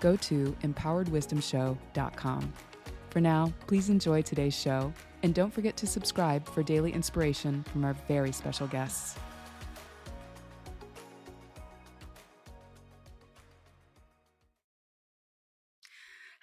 go to empoweredwisdomshow.com. For now, please enjoy today's show, and don't forget to subscribe for daily inspiration from our very special guests.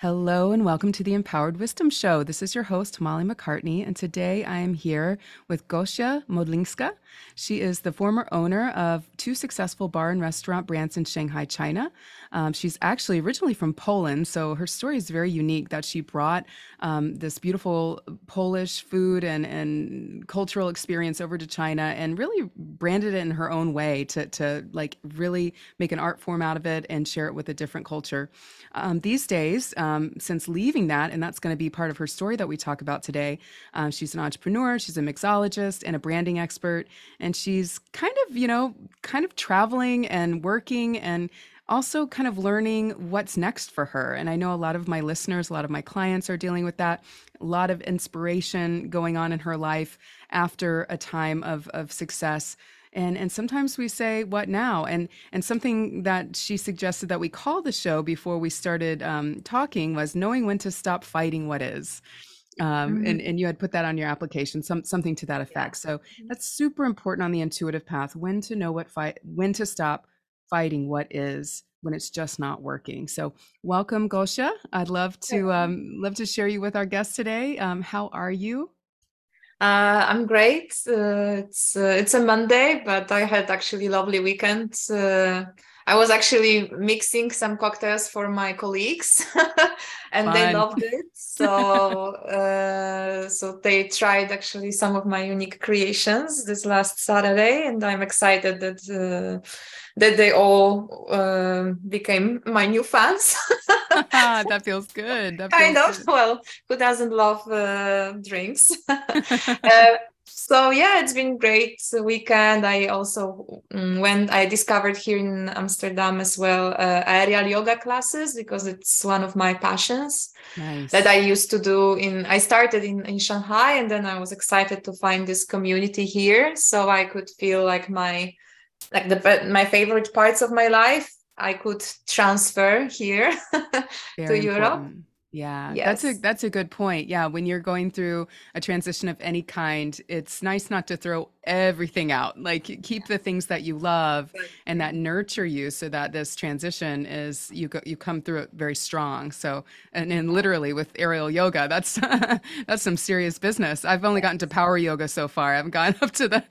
Hello and welcome to the Empowered Wisdom Show. This is your host, Molly MacCartney, and today I am here with Gosia Modlinska. She is the former owner of two successful bar and restaurant brands in Shanghai, China. Um, she's actually originally from Poland, so her story is very unique that she brought um, this beautiful Polish food and, and cultural experience over to China and really branded it in her own way to, to like really make an art form out of it and share it with a different culture. Um, these days, um, since leaving that, and that's going to be part of her story that we talk about today. Um, she's an entrepreneur, she's a mixologist and a branding expert, and she's kind of, you know, kind of traveling and working and also kind of learning what's next for her. And I know a lot of my listeners, a lot of my clients are dealing with that. A lot of inspiration going on in her life after a time of, of success and and sometimes we say what now? And and something that she suggested that we call the show before we started um, talking was knowing when to stop fighting what is. Um, mm-hmm. and, and you had put that on your application some something to that effect. Yeah. so mm-hmm. that's super important on the intuitive path when to know what fight when to stop fighting what is when it's just not working. So welcome gosia i'd love to um, love to share you with our guest today. Um, how are you uh, I'm great. Uh, it's uh, it's a Monday, but I had actually lovely weekend. Uh, I was actually mixing some cocktails for my colleagues, and they loved it. So uh, so they tried actually some of my unique creations this last Saturday, and I'm excited that uh, that they all uh, became my new fans. that feels good. That kind of. Good. Well, who doesn't love uh, drinks? So yeah, it's been great weekend. I also mm, went. I discovered here in Amsterdam as well uh, aerial yoga classes because it's one of my passions nice. that I used to do. In I started in in Shanghai, and then I was excited to find this community here, so I could feel like my like the my favorite parts of my life I could transfer here to Europe. Yeah, yes. that's a that's a good point. Yeah, when you're going through a transition of any kind, it's nice not to throw everything out. Like keep the things that you love and that nurture you, so that this transition is you go you come through it very strong. So and, and literally with aerial yoga, that's that's some serious business. I've only gotten to power yoga so far. I haven't gotten up to the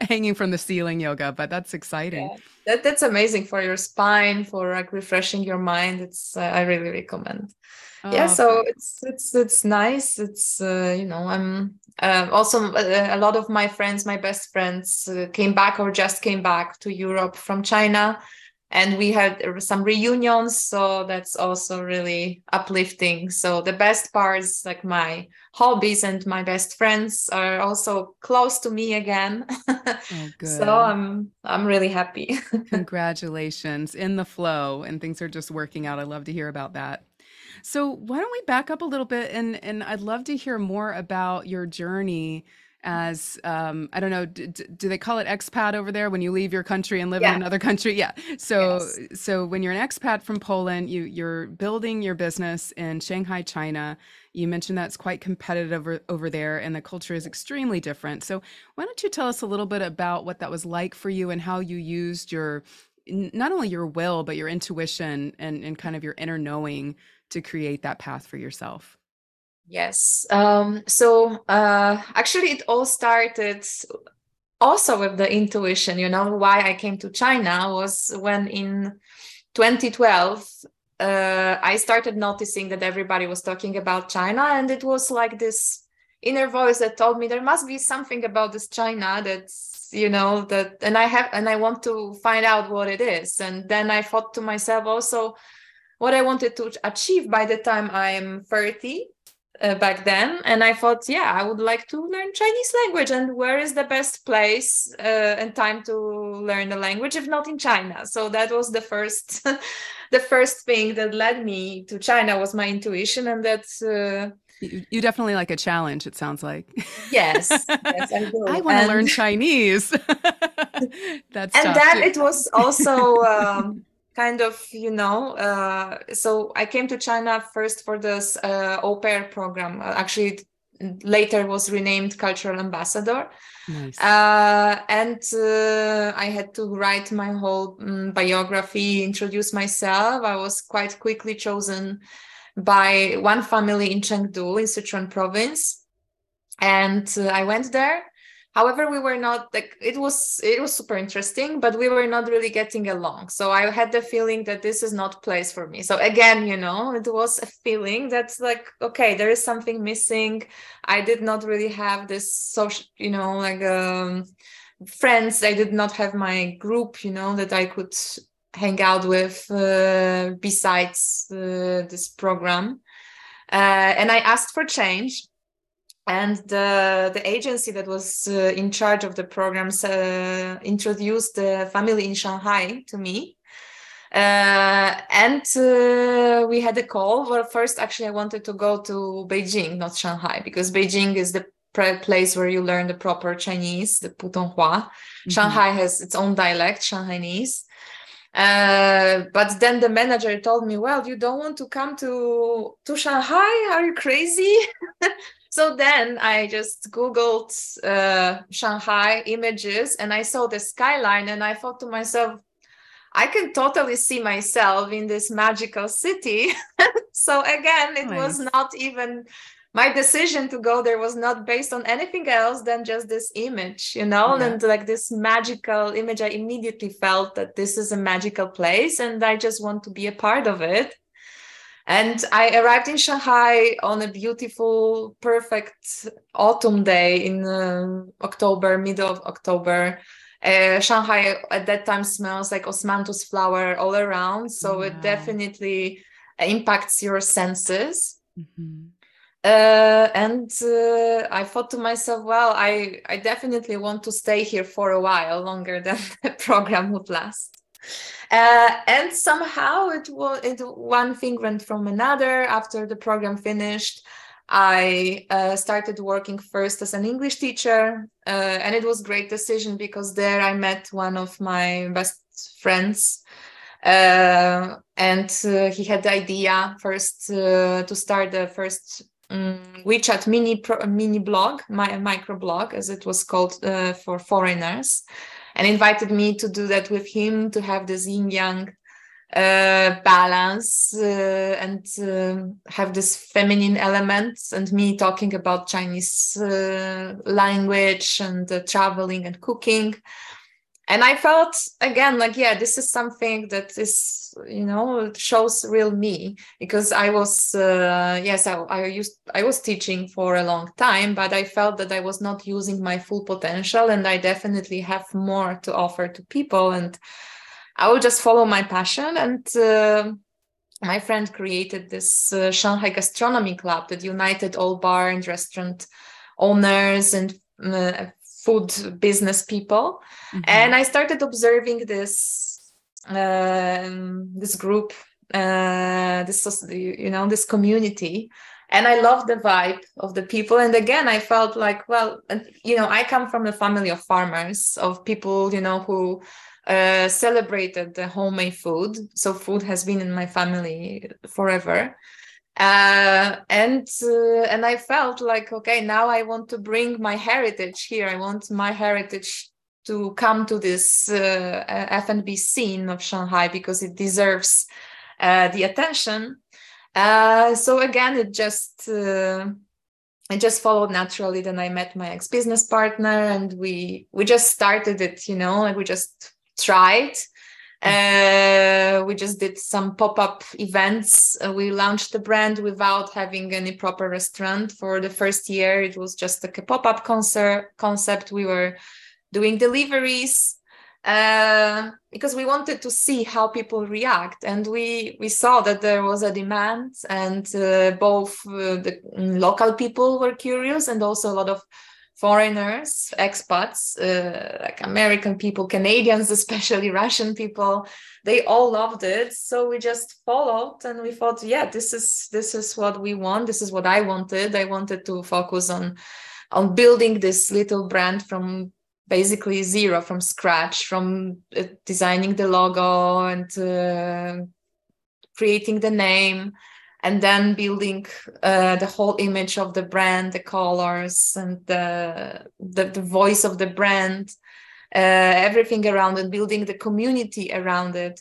hanging from the ceiling yoga, but that's exciting. Yeah. That, that's amazing for your spine, for like refreshing your mind. It's uh, I really recommend yeah oh, so it's it's it's nice. It's uh, you know i'm uh, also uh, a lot of my friends my best friends uh, came back or just came back to europe from china. And we had some reunions so that's also really uplifting. So the best parts like my hobbies and my best friends are also close to me again. Oh, so i'm i'm really happy. Congratulations in the flow and things are just working out. I love to hear about that so why don't we back up a little bit and and I'd love to hear more about your journey as um, I don't know, do, do, they call it expat over there when you leave your country and live yeah. in another country? Yeah. So yes. so when you're an expat from Poland, you you're building your business in Shanghai, China. You mentioned that's quite competitive over, over there, and the culture is extremely different. So why don't you tell us a little bit about what that was like for you and how you used your not only your will but your intuition and and kind of your inner knowing to create that path for yourself? Yes. Um, so uh, actually, it all started also with the intuition. You know, why I came to China was when in 2012, uh, I started noticing that everybody was talking about China, and it was like this inner voice that told me there must be something about this China that's you know that and I have and I want to find out what it is. And then I thought to myself also what I wanted to achieve by the time I'm 30 uh, back then. And I thought, yeah, I would like to learn Chinese language. And where is the best place uh, and time to learn the language if not in China? So that was the first, the first thing that led me to China was my intuition, and that's. Uh, you, you, definitely like a challenge. It sounds like. Yes, yes, I do. I want to learn Chinese. that's and then too. it was also. Um, kind of you know uh, so i came to china first for this uh, au pair program. Uh, actually later was renamed cultural ambassador. Nice. uh, and uh, i had to write my whole um, biography introduce myself. I was quite quickly chosen by one family in chengdu in sichuan province. And uh, i went there however we were not like it was it was super interesting but we were not really getting along. So i had the feeling that this is not place for me. So again you know it was a feeling that's like okay there is something missing. I did not really have this social you know like um friends. I did not have my group you know that i could hang out with uh, besides uh, this program. Uh, and i asked for change and the the agency that was uh, in charge of the programs uh, introduced the family in Shanghai to me. Uh, and uh, we had a call. Well, first, actually, I wanted to go to Beijing, not Shanghai, because Beijing is the place where you learn the proper Chinese, the Putonghua. Mm-hmm. Shanghai has its own dialect, Shanghainese. Uh, but then the manager told me, "Well, you don't want to come to to Shanghai? Are you crazy?" So then I just Googled uh, Shanghai images and I saw the skyline and I thought to myself, I can totally see myself in this magical city. so again, it nice. was not even my decision to go there was not based on anything else than just this image, you know, yeah. and like this magical image. I immediately felt that this is a magical place and I just want to be a part of it. And I arrived in Shanghai on a beautiful, perfect autumn day in uh, October, middle of October. Uh, Shanghai at that time smells like osmanthus flower all around. So it definitely impacts your senses. Mm-hmm. Uh, and uh, I thought to myself, well, I, I definitely want to stay here for a while longer than the program would last. Uh, and somehow it was it, one thing went from another. After the program finished, I uh, started working first as an English teacher, uh, and it was great decision because there I met one of my best friends, uh, and uh, he had the idea first uh, to start the first um, WeChat mini pro, mini blog, my micro blog, as it was called for foreigners and invited me to do that with him to have this yin yang uh, balance uh, and uh, have this feminine elements and me talking about Chinese uh, language and uh, traveling and cooking and i felt again like yeah this is something that is you know shows real me because i was uh, yes I, I used i was teaching for a long time but i felt that i was not using my full potential and i definitely have more to offer to people and i will just follow my passion. And uh, my friend created this uh, shanghai gastronomy club that united all bar and restaurant owners and uh, food business people. Mm-hmm. and i started observing this um, this group uh, this you know this community. And i love the vibe of the people. And again i felt like well you know i come from a family of farmers of people you know who uh, celebrated the homemade food. So food has been in my family forever uh, and uh, and I felt like okay now I want to bring my heritage here. I want my heritage to come to this uh, F&B scene of Shanghai because it deserves uh, the attention. Uh, so again it just uh, it just followed naturally. Then I met my ex-business partner and we we just started it you know like we just tried uh, we just did some pop-up events. Uh, we launched the brand without having any proper restaurant. For the first year, it was just like a pop-up concert concept. We were doing deliveries. uh, because we wanted to see how people react and we we saw that there was a demand and uh, both uh, the local people were curious and also a lot of foreigners expats uh, like american people canadians especially russian people they all loved it. So we just followed and we thought yeah this is this is what we want. This is what i wanted. I wanted to focus on on building this little brand from basically zero from scratch from uh, designing the logo and uh, creating the name and then building uh, the whole image of the brand the colors and the the, the voice of the brand uh, everything around it building the community around it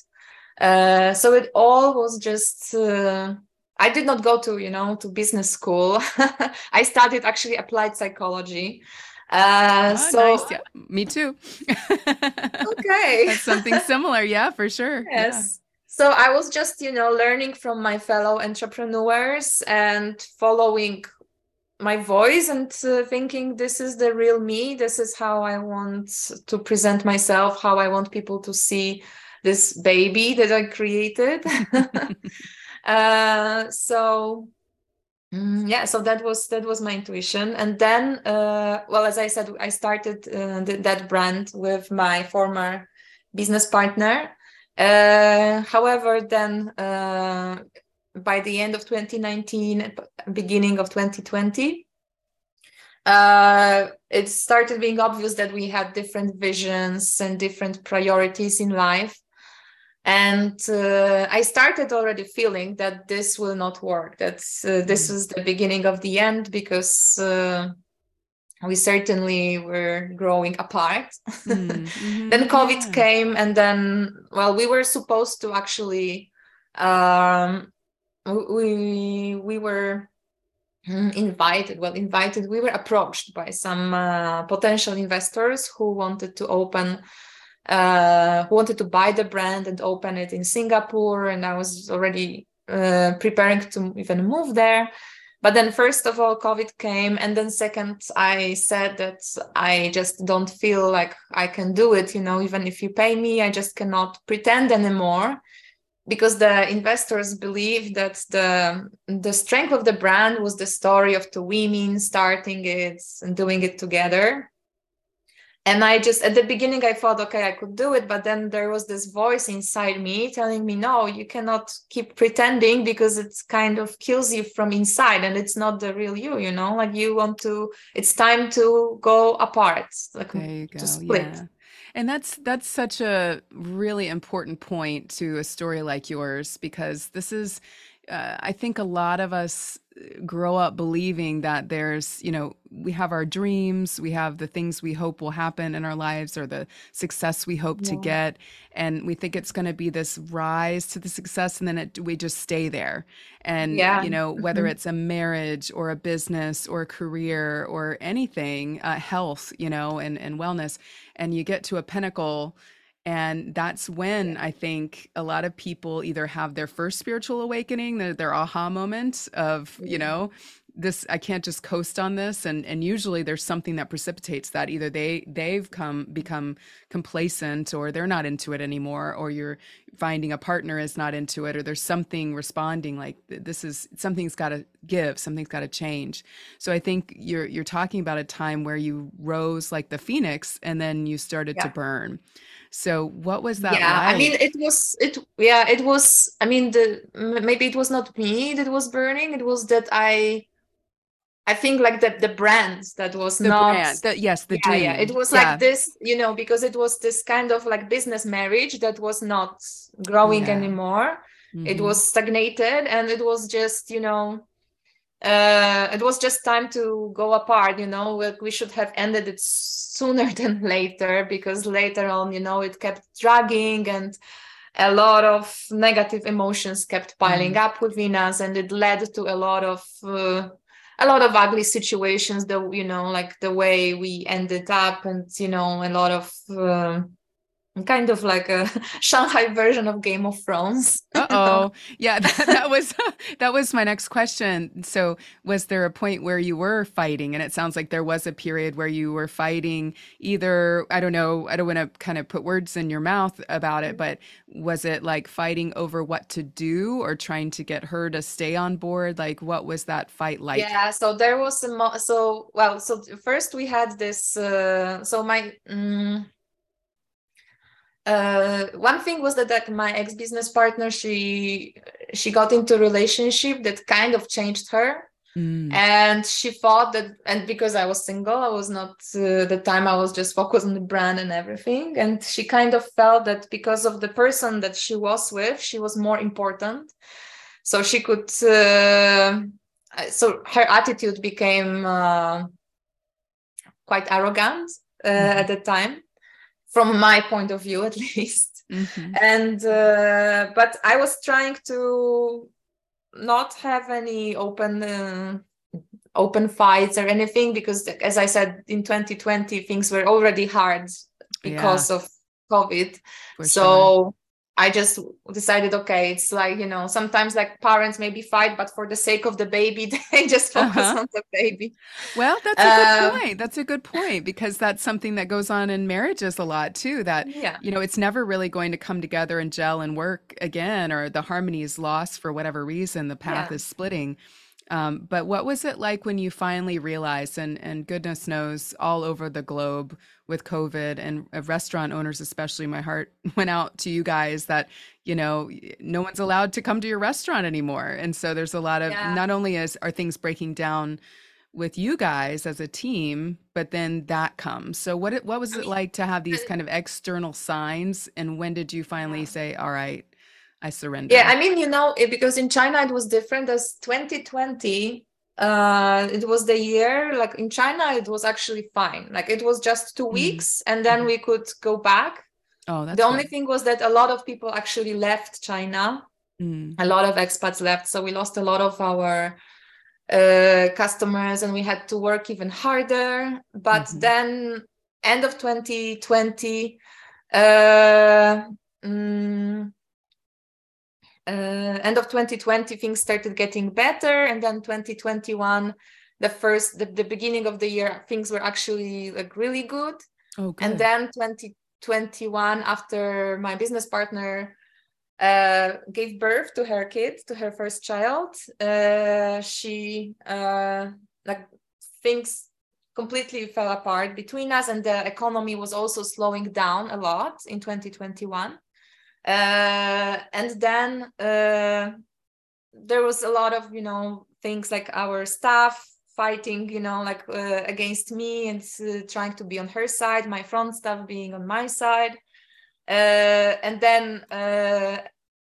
uh, so it all was just uh, i did not go to you know to business school i studied actually applied psychology uh, oh, so nice. yeah, me too. okay, that's something similar. Yeah, for sure. Yes. Yeah. So I was just, you know, learning from my fellow entrepreneurs and following my voice and uh, thinking this is the real me. This is how I want to present myself. How I want people to see this baby that I created. uh, so Mm, yeah, so that was that was my intuition, and then, uh, well, as I said, I started uh, th- that brand with my former business partner. Uh, however, then uh, by the end of 2019, beginning of 2020, uh, it started being obvious that we had different visions and different priorities in life and uh, i started already feeling that this will not work that uh, this is mm. the beginning of the end because uh, we certainly were growing apart mm, mm-hmm. then covid yeah. came and then well we were supposed to actually um, we we were mm, invited well invited we were approached by some uh, potential investors who wanted to open uh, who wanted to buy the brand and open it in Singapore. And I was already uh, preparing to even move there. But then, first of all, COVID came. And then, second, I said that I just don't feel like I can do it. You know, even if you pay me, I just cannot pretend anymore because the investors believe that the the strength of the brand was the story of two women starting it and doing it together and i just at the beginning i thought okay i could do it but then there was this voice inside me telling me no you cannot keep pretending because it kind of kills you from inside and it's not the real you you know like you want to it's time to go apart like there you go. to split yeah. And that's that's such a really important point to a story like yours because this is uh, I think a lot of us grow up believing that there's, you know, we have our dreams, we have the things we hope will happen in our lives or the success we hope yeah. to get. And we think it's going to be this rise to the success and then it, we just stay there. And, yeah. you know, whether mm-hmm. it's a marriage or a business or a career or anything, uh, health, you know, and, and wellness, and you get to a pinnacle and that's when I think a lot of people either have their first spiritual awakening, their, their aha moment of, you know, this I can't just coast on this. And and usually there's something that precipitates that. Either they they've come become complacent or they're not into it anymore or you're finding a partner is not into it or there's something responding like this is something's got to give something's got to change. So i think you're you're talking about a time where you rose like the phoenix and then you started yeah. to burn so what was that yeah like? i mean it was it yeah it was i mean the maybe it was not me that was burning it was that i I think like the the brands that was the not brand, the, yes the yeah, dream. yeah it was yeah. like this you know because it was this kind of like business marriage that was not growing yeah. anymore mm-hmm. it was stagnated and it was just you know uh it was just time to go apart you know we, should have ended it sooner than later because later on you know it kept dragging and a lot of negative emotions kept piling mm. up within us and it led to a lot of uh, a lot of ugly situations that you know like the way we ended up and you know a lot of uh, kind of like a Shanghai version of Game of Thrones. oh, yeah, that, that was that was my next question. So, was there a point where you were fighting? And it sounds like there was a period where you were fighting. Either I don't know, I don't want to kind of put words in your mouth about it, but was it like fighting over what to do, or trying to get her to stay on board? Like, what was that fight like? Yeah, so there was a mo- so well. So first we had this. Uh, so my. Um, uh, one thing was that like my ex business partner, she she got into a relationship that kind of changed her. Mm. And she thought that, and because I was single, I was not uh, the time I was just focused on the brand and everything. And she kind of felt that because of the person that she was with, she was more important. So she could, uh, so her attitude became uh, quite arrogant uh, mm. at the time from my point of view at least mm-hmm. and uh, but i was trying to not have any open uh, open fights or anything because as i said in 2020 things were already hard because yeah. of covid For so sure. I just decided, okay, it's like, you know, sometimes like parents maybe fight, but for the sake of the baby, they just focus uh-huh. on the baby. Well, that's a good um, point. That's a good point because that's something that goes on in marriages a lot too. That, yeah. you know, it's never really going to come together and gel and work again, or the harmony is lost for whatever reason, the path yeah. is splitting. Um, but what was it like when you finally realized, and, and goodness knows, all over the globe with COVID and uh, restaurant owners, especially, my heart went out to you guys that, you know, no one's allowed to come to your restaurant anymore. And so there's a lot of, yeah. not only is, are things breaking down with you guys as a team, but then that comes. So what, what was it like to have these kind of external signs? And when did you finally say, all right, I surrender. Yeah, I mean, you know, it, because in China it was different as 2020 uh it was the year like in china it was actually fine like it was just two mm. weeks and then mm-hmm. we could go back oh that's the only thing was that a lot of people actually left china mm. a lot of expats left so we lost a lot of our uh customers and we had to work even harder but mm-hmm. then end of 2020 uh mm, uh, end of 2020 things started getting better and then 2021 the first the, the beginning of the year things were actually like really good okay. and then 2021 after my business partner uh, gave birth to her kid to her first child uh, she uh, like things completely fell apart between us and the economy was also slowing down a lot in 2021 uh, and then uh, there was a lot of you know things like our staff fighting you know like uh, against me and uh, trying to be on her side my front staff being on my side uh, and then uh,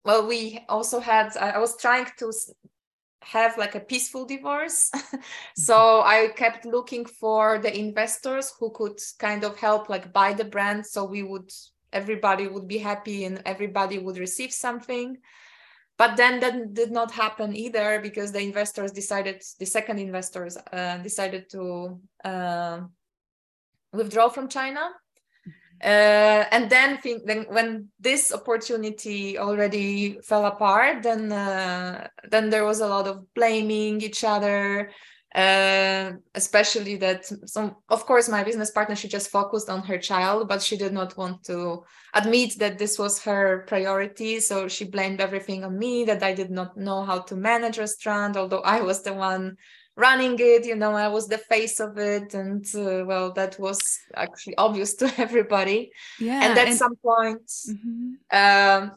well we also had i was trying to have like a peaceful divorce so mm-hmm. i kept looking for the investors who could kind of help like buy the brand so we would everybody would be happy and everybody would receive something. But then that did not happen either because the investors decided the second investors uh, decided to uh, withdraw from china. Uh, and then, think, then when this opportunity already fell apart then uh, then there was a lot of blaming each other uh, especially that some of course my business partner she just focused on her child but she did not want to admit that this was her priority. So she blamed everything on me that i did not know how to manage restaurant although i was the one running it you know i was the face of it. And uh, well that was actually obvious to everybody. Yeah and at and- some point mm-hmm.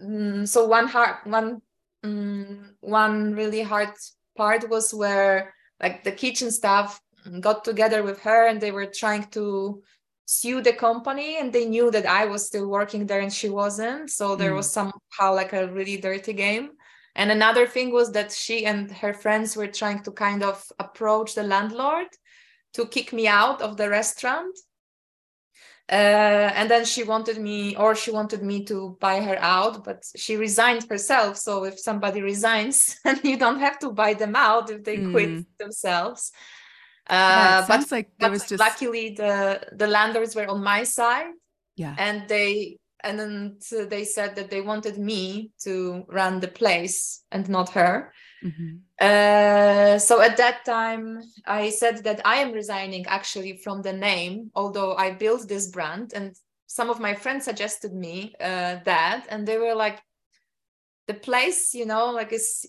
um, so one hard one um, one really hard part was where like the kitchen staff got together with her and they were trying to sue the company and they knew that I was still working there and she wasn't. So there mm. was somehow like a really dirty game. And another thing was that she and her friends were trying to kind of approach the landlord to kick me out of the restaurant uh, and then she wanted me or she wanted me to buy her out but she resigned herself so if somebody resigns and you don't have to buy them out if they mm. quit themselves uh, yeah, but, like but just... luckily the the landlords were on my side Yeah. And they and then they said that they wanted me to run the place and not her. Mm-hmm. Uh, so at that time, I said that I am resigning actually from the name, although I built this brand. And some of my friends suggested me uh, that, and they were like, the place, you know, like is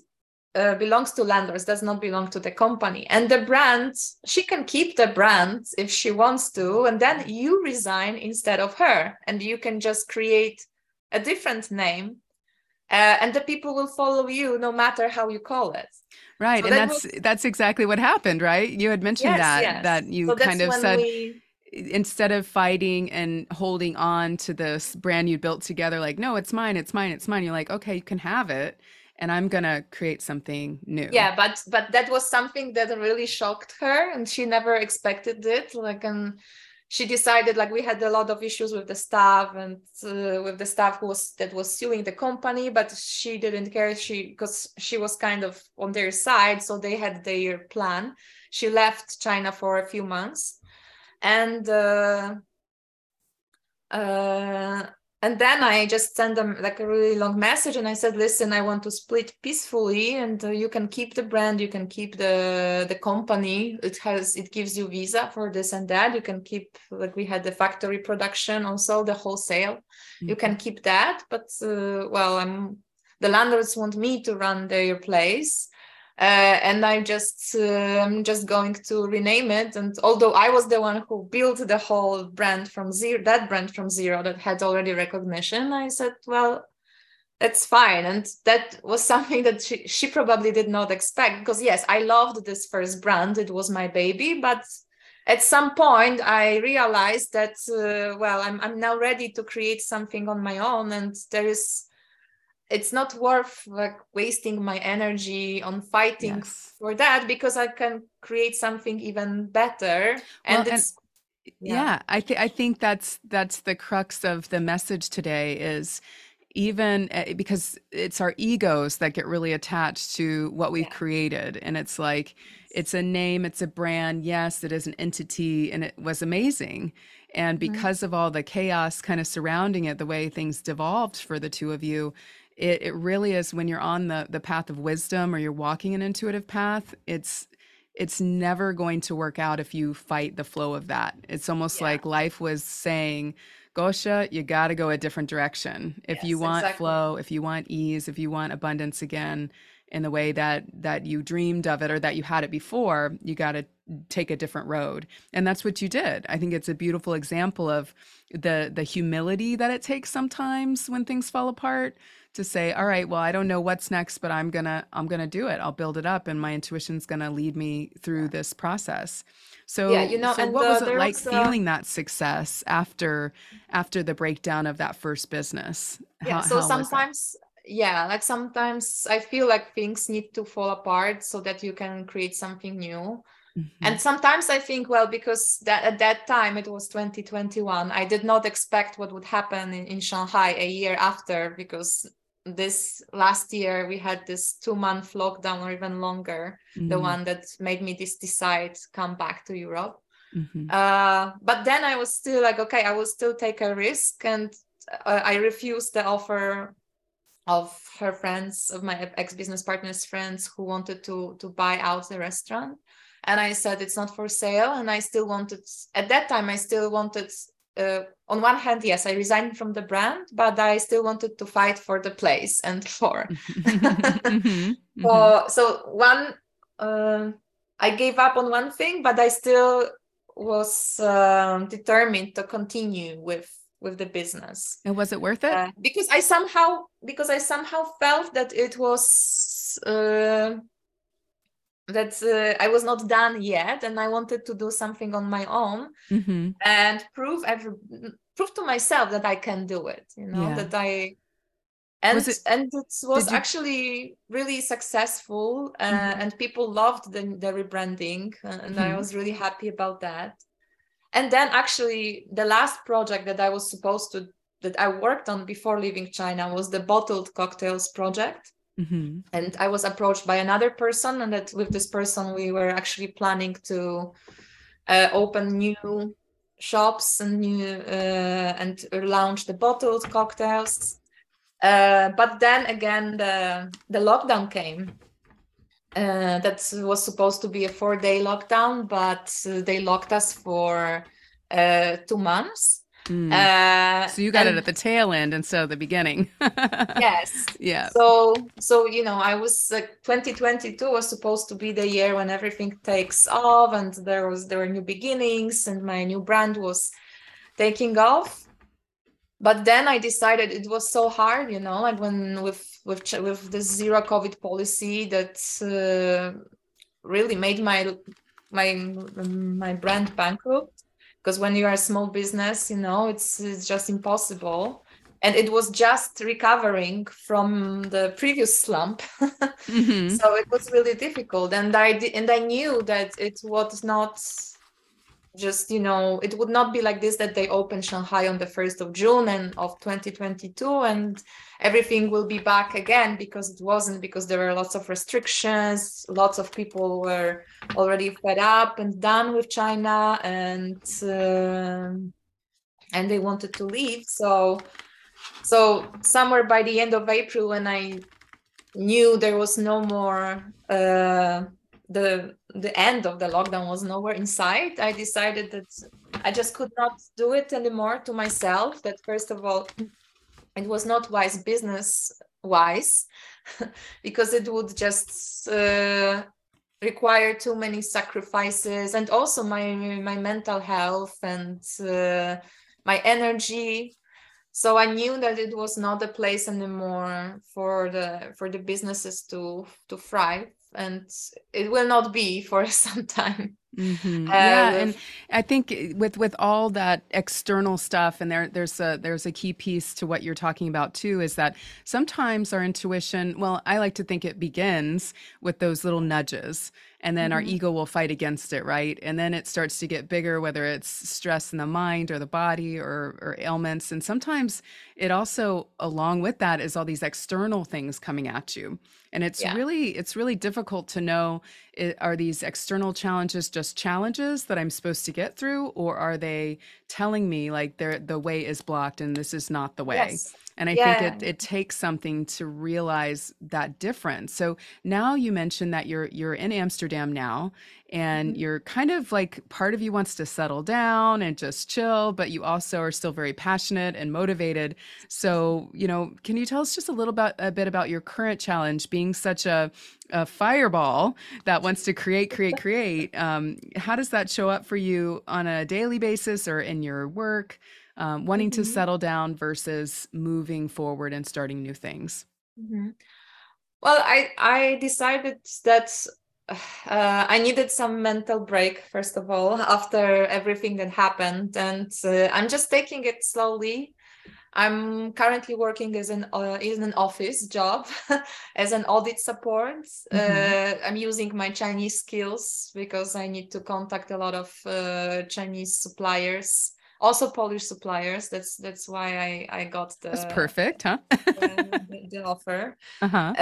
uh, belongs to landlords does not belong to the company and the brand she can keep the brand if she wants to and then you resign instead of her and you can just create a different name uh, and the people will follow you no matter how you call it. Right so and that that's was... that's exactly what happened right? You had mentioned yes, that yes. that you so kind of said we... instead of fighting and holding on to this brand you built together like no it's mine it's mine it's mine you're like okay you can have it and i'm gonna create something new. Yeah but but that was something that really shocked her and she never expected it like and she decided like we had a lot of issues with the staff and uh, with the staff who was that was suing the company but she didn't care. She because she was kind of on their side so they had their plan. She left china for a few months and uh, uh, and then i just sent them like a really long message and i said listen i want to split peacefully and uh, you can keep the brand you can keep the the company. It has it gives you visa for this and that. You can keep like we had the factory production also the wholesale. Mm-hmm. you can keep that but uh, well i'm the landlords want me to run their place uh, and I'm just I'm just going to rename it. And although I was the one who built the whole brand from zero, that brand from zero that had already recognition, I said, well, that's fine. And that was something that she, she probably did not expect because yes, I loved this first brand. It was my baby, but at some point I realized that uh, well, I'm I'm now ready to create something on my own, and there is it's not worth like wasting my energy on fighting yes. for that because I can create something even better. And well, it's and, yeah. yeah, I think I think that's that's the crux of the message today is even eh, because it's our egos that get really attached to what we've yeah. created and it's like it's a name it's a brand yes it is an entity and it was amazing and mm-hmm. because mm-hmm. of all the chaos kind of surrounding it the way things devolved for the two of you it, it really is when you're on the the path of wisdom or you're walking an intuitive path it's it's never going to work out if you fight the flow of that it's almost yeah. like life was saying Gosia you got to go a different direction if yes, you want exactly. flow if you want ease if you want abundance again in the way that that you dreamed of it or that you had it before you got to take a different road and that's what you did i think it's a beautiful example of the the humility that it takes sometimes when things fall apart to say all right well i don't know what's next but i'm gonna i'm gonna do it. I'll build it up and my intuition's gonna lead me through this process. So yeah you know so and what the, was it like was, uh, feeling that success after after the breakdown of that first business? Yeah how, so how sometimes yeah like sometimes i feel like things need to fall apart so that you can create something new. Mm-hmm. And sometimes I think, well, because that at that time it was 2021, I did not expect what would happen in, in Shanghai a year after, because this last year we had this two month lockdown or even longer mm-hmm. the one that made me this decide come back to europe mm-hmm. uh, but then i was still like okay i will still take a risk and uh, i refused the offer of her friends of my ex-business partners friends who wanted to to buy out the restaurant and i said it's not for sale and i still wanted at that time i still wanted uh, on one hand, yes, I resigned from the brand, but I still wanted to fight for the place and for. mm-hmm, mm-hmm. so one, uh, I gave up on one thing, but I still was uh, determined to continue with with the business. And was it worth it? Uh, because I somehow because I somehow felt that it was uh, that uh, I was not done yet, and I wanted to do something on my own mm-hmm. and prove every prove to myself that I can do it. You know yeah. that I and it, and it was you... actually really successful, uh, mm-hmm. and people loved the the rebranding, uh, and mm-hmm. I was really happy about that. And then actually, the last project that I was supposed to that I worked on before leaving China was the bottled cocktails project Mm-hmm. And I was approached by another person, and that with this person we were actually planning to uh, open new shops and new uh, and launch the bottled cocktails. Uh, but then again, the the lockdown came. Uh, that was supposed to be a four day lockdown, but they locked us for uh, two months. Mm. Uh, so you got and, it at the tail end instead of the beginning. yes. Yeah. So so you know I was like 2022 was supposed to be the year when everything takes off and there was there were new beginnings and my new brand was taking off. But then I decided it was so hard, you know, like when with with with the zero COVID policy that uh, really made my my my brand bankrupt because when you are a small business you know it's it's just impossible. And it was just recovering from the previous slump. Mm-hmm. so it was really difficult. And i and i knew that it was not just you know it would not be like this that they open shanghai on the 1st of june and of 2022 and everything will be back again because it wasn't because there were lots of restrictions lots of people were already fed up and done with china and uh, and they wanted to leave. So so somewhere by the end of april when i knew there was no more uh, the the end of the lockdown was nowhere in sight. I decided that i just could not do it anymore to myself that first of all it was not wise business wise because it would just uh, require too many sacrifices and also my my mental health and uh, my energy. So i knew that it was not a place anymore for the for the businesses to to thrive and it will not be for some time Mm-hmm. Uh, yeah, and I think with with all that external stuff, and there there's a there's a key piece to what you're talking about too, is that sometimes our intuition. Well, I like to think it begins with those little nudges, and then mm-hmm. our ego will fight against it, right? And then it starts to get bigger, whether it's stress in the mind or the body or or ailments, and sometimes it also along with that is all these external things coming at you and it's yeah. really it's really difficult to know it, are these external challenges just challenges that i'm supposed to get through or are they telling me like the way is blocked and this is not the way yes. And I yeah. think it, it takes something to realize that difference. So now you mentioned that you're you're in Amsterdam now and mm-hmm. you're kind of like part of you wants to settle down and just chill, but you also are still very passionate and motivated. So, you know, can you tell us just a little bit a bit about your current challenge being such a a fireball that wants to create, create, create. Um, how does that show up for you on a daily basis or in your work? um, wanting mm-hmm. to settle down versus moving forward and starting new things? Mm-hmm. Well, I I decided that uh, I needed some mental break first of all after everything that happened, and uh, I'm just taking it slowly. I'm currently working as an uh, in an office job as an audit support. Mm-hmm. Uh, I'm using my Chinese skills because I need to contact a lot of uh, Chinese suppliers also Polish suppliers. That's that's why I I got the that's perfect, huh? the, the, offer. Uh-huh.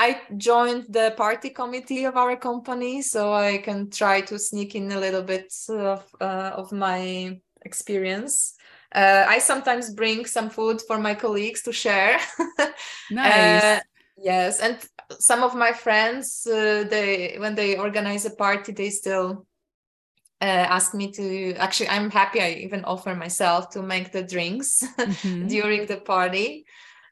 Uh, I joined the party committee of our company, so I can try to sneak in a little bit of uh, of my experience. Uh, I sometimes bring some food for my colleagues to share. nice. Uh, yes, and some of my friends, uh, they when they organize a party, they still uh, asked me to actually i'm happy i even offer myself to make the drinks mm-hmm. during the party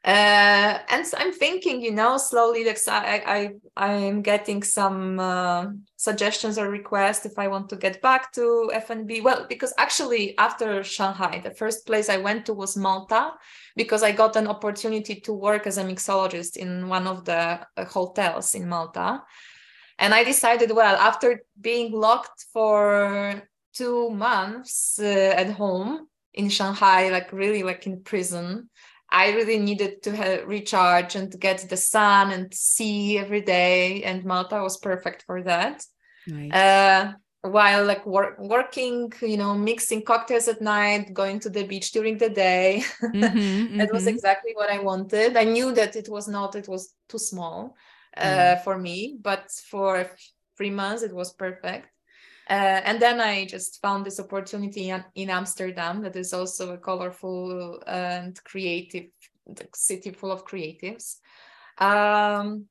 uh, and i'm thinking you know slowly like i i i'm getting some uh, suggestions or requests if i want to get back to F&B well because actually after shanghai the first place i went to was malta because i got an opportunity to work as a mixologist in one of the uh, hotels in malta. And I decided, well, after being locked for two months uh, at home in Shanghai, like really like in prison, I really needed to have, recharge and get the sun and sea every day. And Malta was perfect for that. Nice. Uh, while like work, working, you know, mixing cocktails at night, going to the beach during the day. Mm-hmm, that mm-hmm. was exactly what I wanted. I knew that it was not, it was too small uh, mm. for me, but for three months it was perfect. Uh, and then I just found this opportunity in, in Amsterdam that is also a colorful and creative city full of creatives. Um,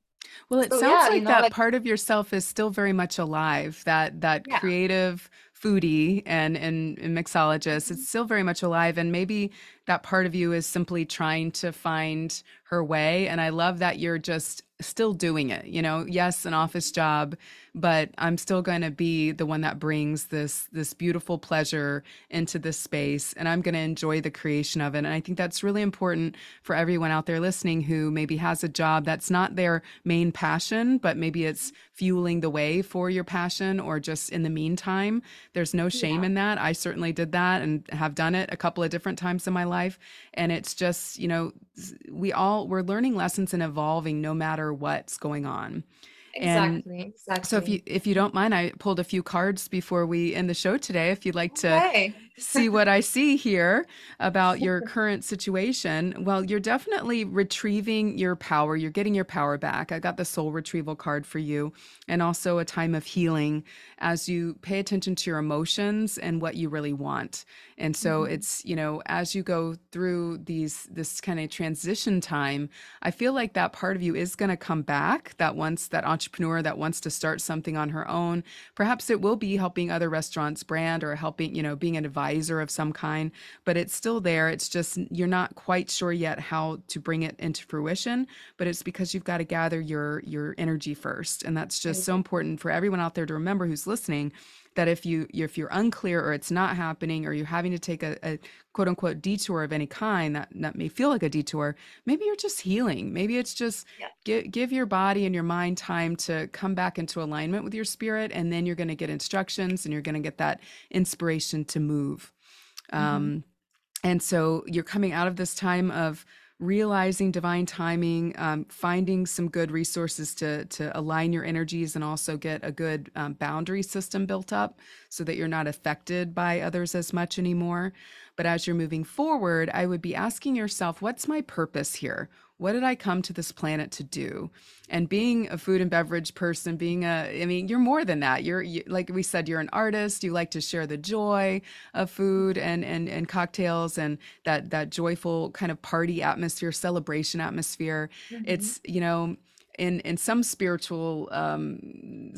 well, it so, sounds yeah, like you know, that like, part of yourself is still very much alive. That that yeah. creative foodie and, and, and mixologist, mm-hmm. it's still very much alive. And maybe that part of you is simply trying to find her way. And I love that you're just still doing it. You know, yes, an office job, but I'm still going to be the one that brings this this beautiful pleasure into this space and I'm going to enjoy the creation of it. And I think that's really important for everyone out there listening who maybe has a job that's not their main passion, but maybe it's fueling the way for your passion or just in the meantime. There's no shame yeah. in that. I certainly did that and have done it a couple of different times in my life and it's just, you know, we all we're learning lessons and evolving no matter what's going on. Exactly. And exactly. So if you if you don't mind, I pulled a few cards before we end the show today. If you'd like to okay. See what I see here about your current situation, well, you're definitely retrieving your power. You're getting your power back. I got the soul retrieval card for you, and also a time of healing as you pay attention to your emotions and what you really want. And so mm-hmm. it's, you know, as you go through these this kind of transition time, I feel like that part of you is going to come back, that wants that entrepreneur that wants to start something on her own. Perhaps it will be helping other restaurants brand or helping, you know, being an advisor of some kind, but it's still there. It's just you're not quite sure yet how to bring it into fruition, but it's because you've got to gather your your energy first. And that's just so important for everyone out there to remember who's listening that if you if you're unclear or it's not happening or you're having to take a, a, quote unquote detour of any kind that, that may feel like a detour maybe you're just healing maybe it's just yeah. give, give your body and your mind time to come back into alignment with your spirit and then you're going to get instructions and you're going to get that inspiration to move mm-hmm. um, and so you're coming out of this time of realizing divine timing, um, finding some good resources to to align your energies, and also get a good um, boundary system built up so that you're not affected by others as much anymore. But as you're moving forward, I would be asking yourself, what's my purpose here? What did I come to this planet to do? And being a food and beverage person, being a, I mean, you're more than that. You're you, like we said, you're an artist. You like to share the joy of food and and and cocktails and that that joyful kind of party atmosphere, celebration atmosphere. Mm-hmm. It's you know in in some spiritual um,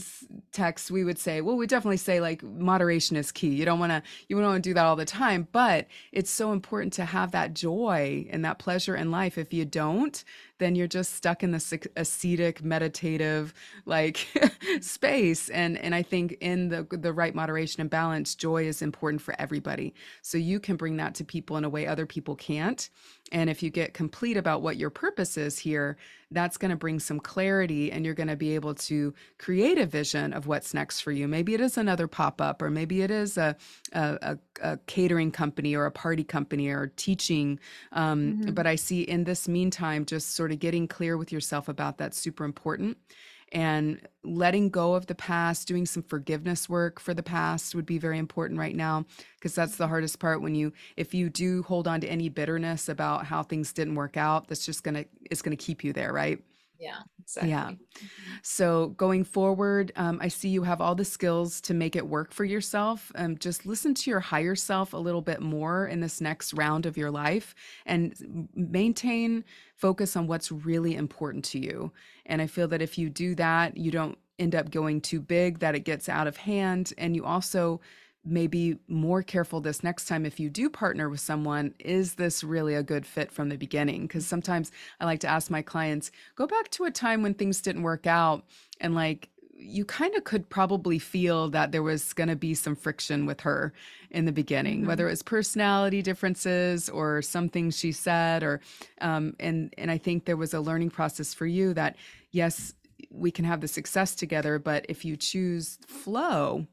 texts we would say well we definitely say like moderation is key. You don't want to you don't want to do that all the time but it's so important to have that joy and that pleasure in life. If you don't then you're just stuck in this ascetic meditative like space and and i think in the the right moderation and balance joy is important for everybody so you can bring that to people in a way other people can't and if you get complete about what your purpose is here, that's going to bring some clarity and you're going to be able to create a vision of what's next for you. Maybe it is another pop up, or maybe it is a, a, a, catering company or a party company or teaching. Um, mm-hmm. But I see in this meantime, just sort of getting clear with yourself about that's super important and letting go of the past, doing some forgiveness work for the past would be very important right now because that's the hardest part when you if you do hold on to any bitterness about how things didn't work out, that's just going to it's going to keep you there, right? Yeah, exactly. Yeah. So going forward, um, I see you have all the skills to make it work for yourself. Um, just listen to your higher self a little bit more in this next round of your life and maintain focus on what's really important to you. And I feel that if you do that, you don't end up going too big, that it gets out of hand. And you also maybe more careful this next time if you do partner with someone is this really a good fit from the beginning because sometimes i like to ask my clients go back to a time when things didn't work out and like you kind of could probably feel that there was going to be some friction with her in the beginning, mm-hmm. whether it was personality differences or something she said, or um, and and I think there was a learning process for you that yes, we can have the success together, but if you choose flow,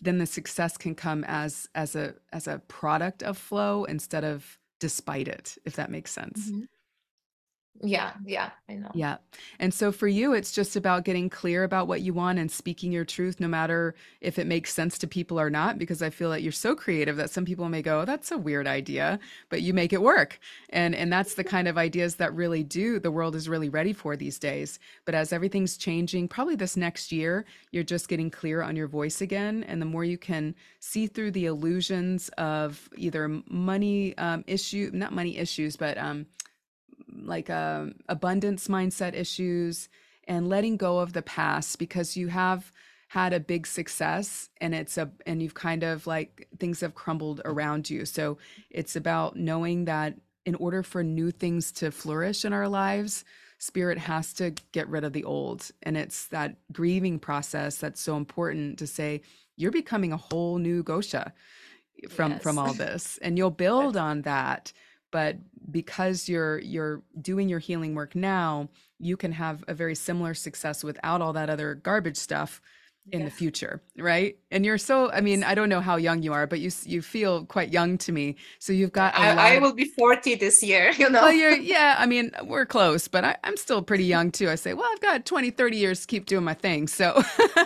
then the success can come as as a as a product of flow instead of despite it if that makes sense mm-hmm. Yeah yeah i know. Yeah and so for you it's just about getting clear about what you want and speaking your truth no matter if it makes sense to people or not because i feel that you're so creative that some people may go oh, that's a weird idea but you make it work. And and that's the kind of ideas that really do the world is really ready for these days. But as everything's changing probably this next year you're just getting clear on your voice again. And the more you can see through the illusions of either money um, issue not money issues but um, like um, abundance mindset issues and letting go of the past because you have had a big success and it's a and you've kind of like things have crumbled around you. So it's about knowing that in order for new things to flourish in our lives spirit has to get rid of the old. And it's that grieving process that's so important to say you're becoming a whole new Gosia from yes. from all this. And you'll build on that but because you're you're doing your healing work now you can have a very similar success without all that other garbage stuff in yeah. the future right? And you're so i mean i don't know how young you are but you you feel quite young to me. So you've got I, I, will be 40 this year you know? Well you're yeah i mean we're close but I, i'm still pretty young too. I say well i've got 20 30 years to keep doing my thing. So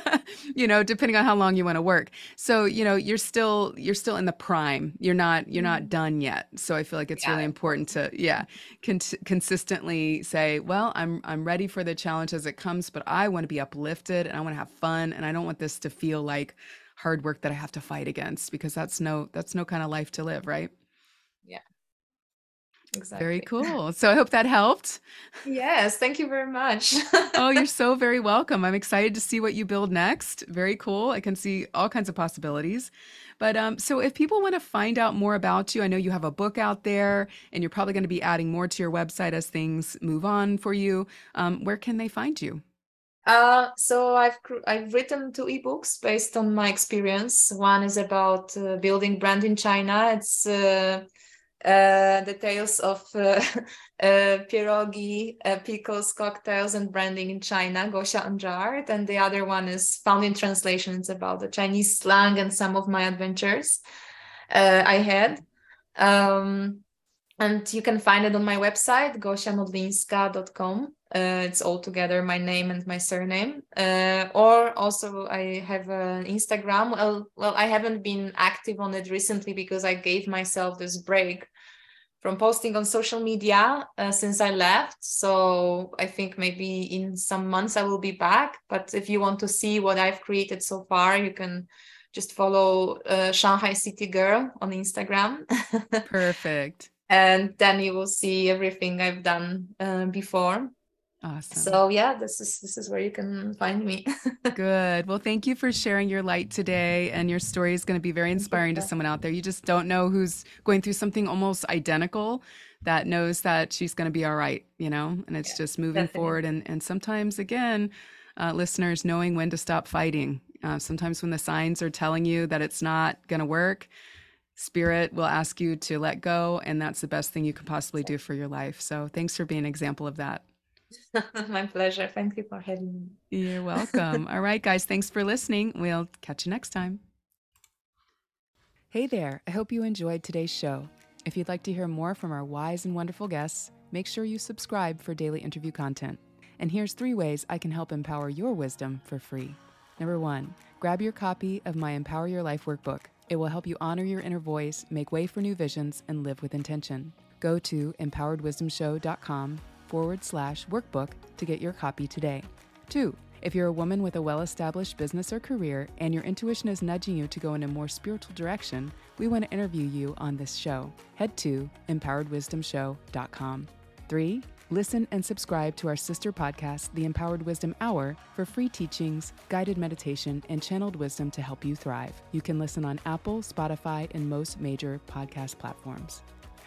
you know depending on how long you want to work. So you know you're still you're still in the prime. You're not you're not mm-hmm. done yet. So i feel like it's yeah. really important to yeah con- consistently say well i'm i'm ready for the challenge as it comes but i want to be uplifted and i want to have fun and i I don't want this to feel like hard work that I have to fight against because that's no that's no kind of life to live, right? Yeah. Exactly. Very cool. So I hope that helped. Yes, thank you very much. oh, you're so very welcome. I'm excited to see what you build next. Very cool. I can see all kinds of possibilities. But um, so if people want to find out more about you, I know you have a book out there and you're probably going to be adding more to your website as things move on for you. Um, where can they find you? Uh, so I've I've written two ebooks based on my experience. One is about uh, building brand in China. It's uh, uh the tales of uh, uh, pierogi, pickles, cocktails, and branding in China, Gosia and Art. And the other one is found in translation. It's about the Chinese slang and some of my adventures I had. Um, and you can find it on my website, gosiamodlinska.com uh, it's all together my name and my surname. Uh, or also I have an Instagram. Well, well, I haven't been active on it recently because I gave myself this break from posting on social media uh, since I left. So I think maybe in some months I will be back. But if you want to see what I've created so far, you can just follow uh, Shanghai City Girl on Instagram. Perfect. And then you will see everything I've done uh, before. Awesome. So yeah, this is this is where you can find me. Good. Well, thank you for sharing your light today and your story is going to be very inspiring to someone out there. You just don't know who's going through something almost identical that knows that she's going to be all right, you know? And it's yeah, just moving definitely. forward and and sometimes again, uh, listeners knowing when to stop fighting. Uh, sometimes when the signs are telling you that it's not going to work, spirit will ask you to let go and that's the best thing you can possibly do for your life. So, thanks for being an example of that. My pleasure. Thank you for having me. You're welcome. All right, guys, thanks for listening. We'll catch you next time. Hey there. I hope you enjoyed today's show. If you'd like to hear more from our wise and wonderful guests, make sure you subscribe for daily interview content. And here's three ways I can help empower your wisdom for free. Number one, grab your copy of my Empower Your Life workbook. It will help you honor your inner voice, make way for new visions, and live with intention. Go to empoweredwisdomshow.com forward slash workbook to get your copy today. Two, if you're a woman with a well established business or career and your intuition is nudging you to go in a more spiritual direction, we want to interview you on this show. Head to empoweredwisdomshow.com. Three, listen and subscribe to our sister podcast, The Empowered Wisdom Hour, for free teachings, guided meditation, and channeled wisdom to help you thrive. You can listen on Apple, Spotify, and most major podcast platforms.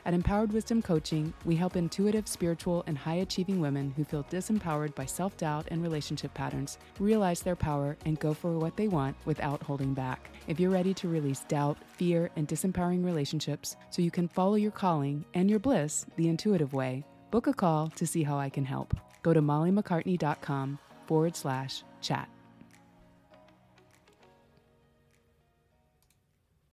At Empowered Wisdom Coaching, we help intuitive, spiritual, and high achieving women who feel disempowered by self doubt and relationship patterns realize their power and go for what they want without holding back. If you're ready to release doubt, fear, and disempowering relationships so you can follow your calling and your bliss the intuitive way, book a call to see how I can help. Go to mollymaccartney.com forward slash chat.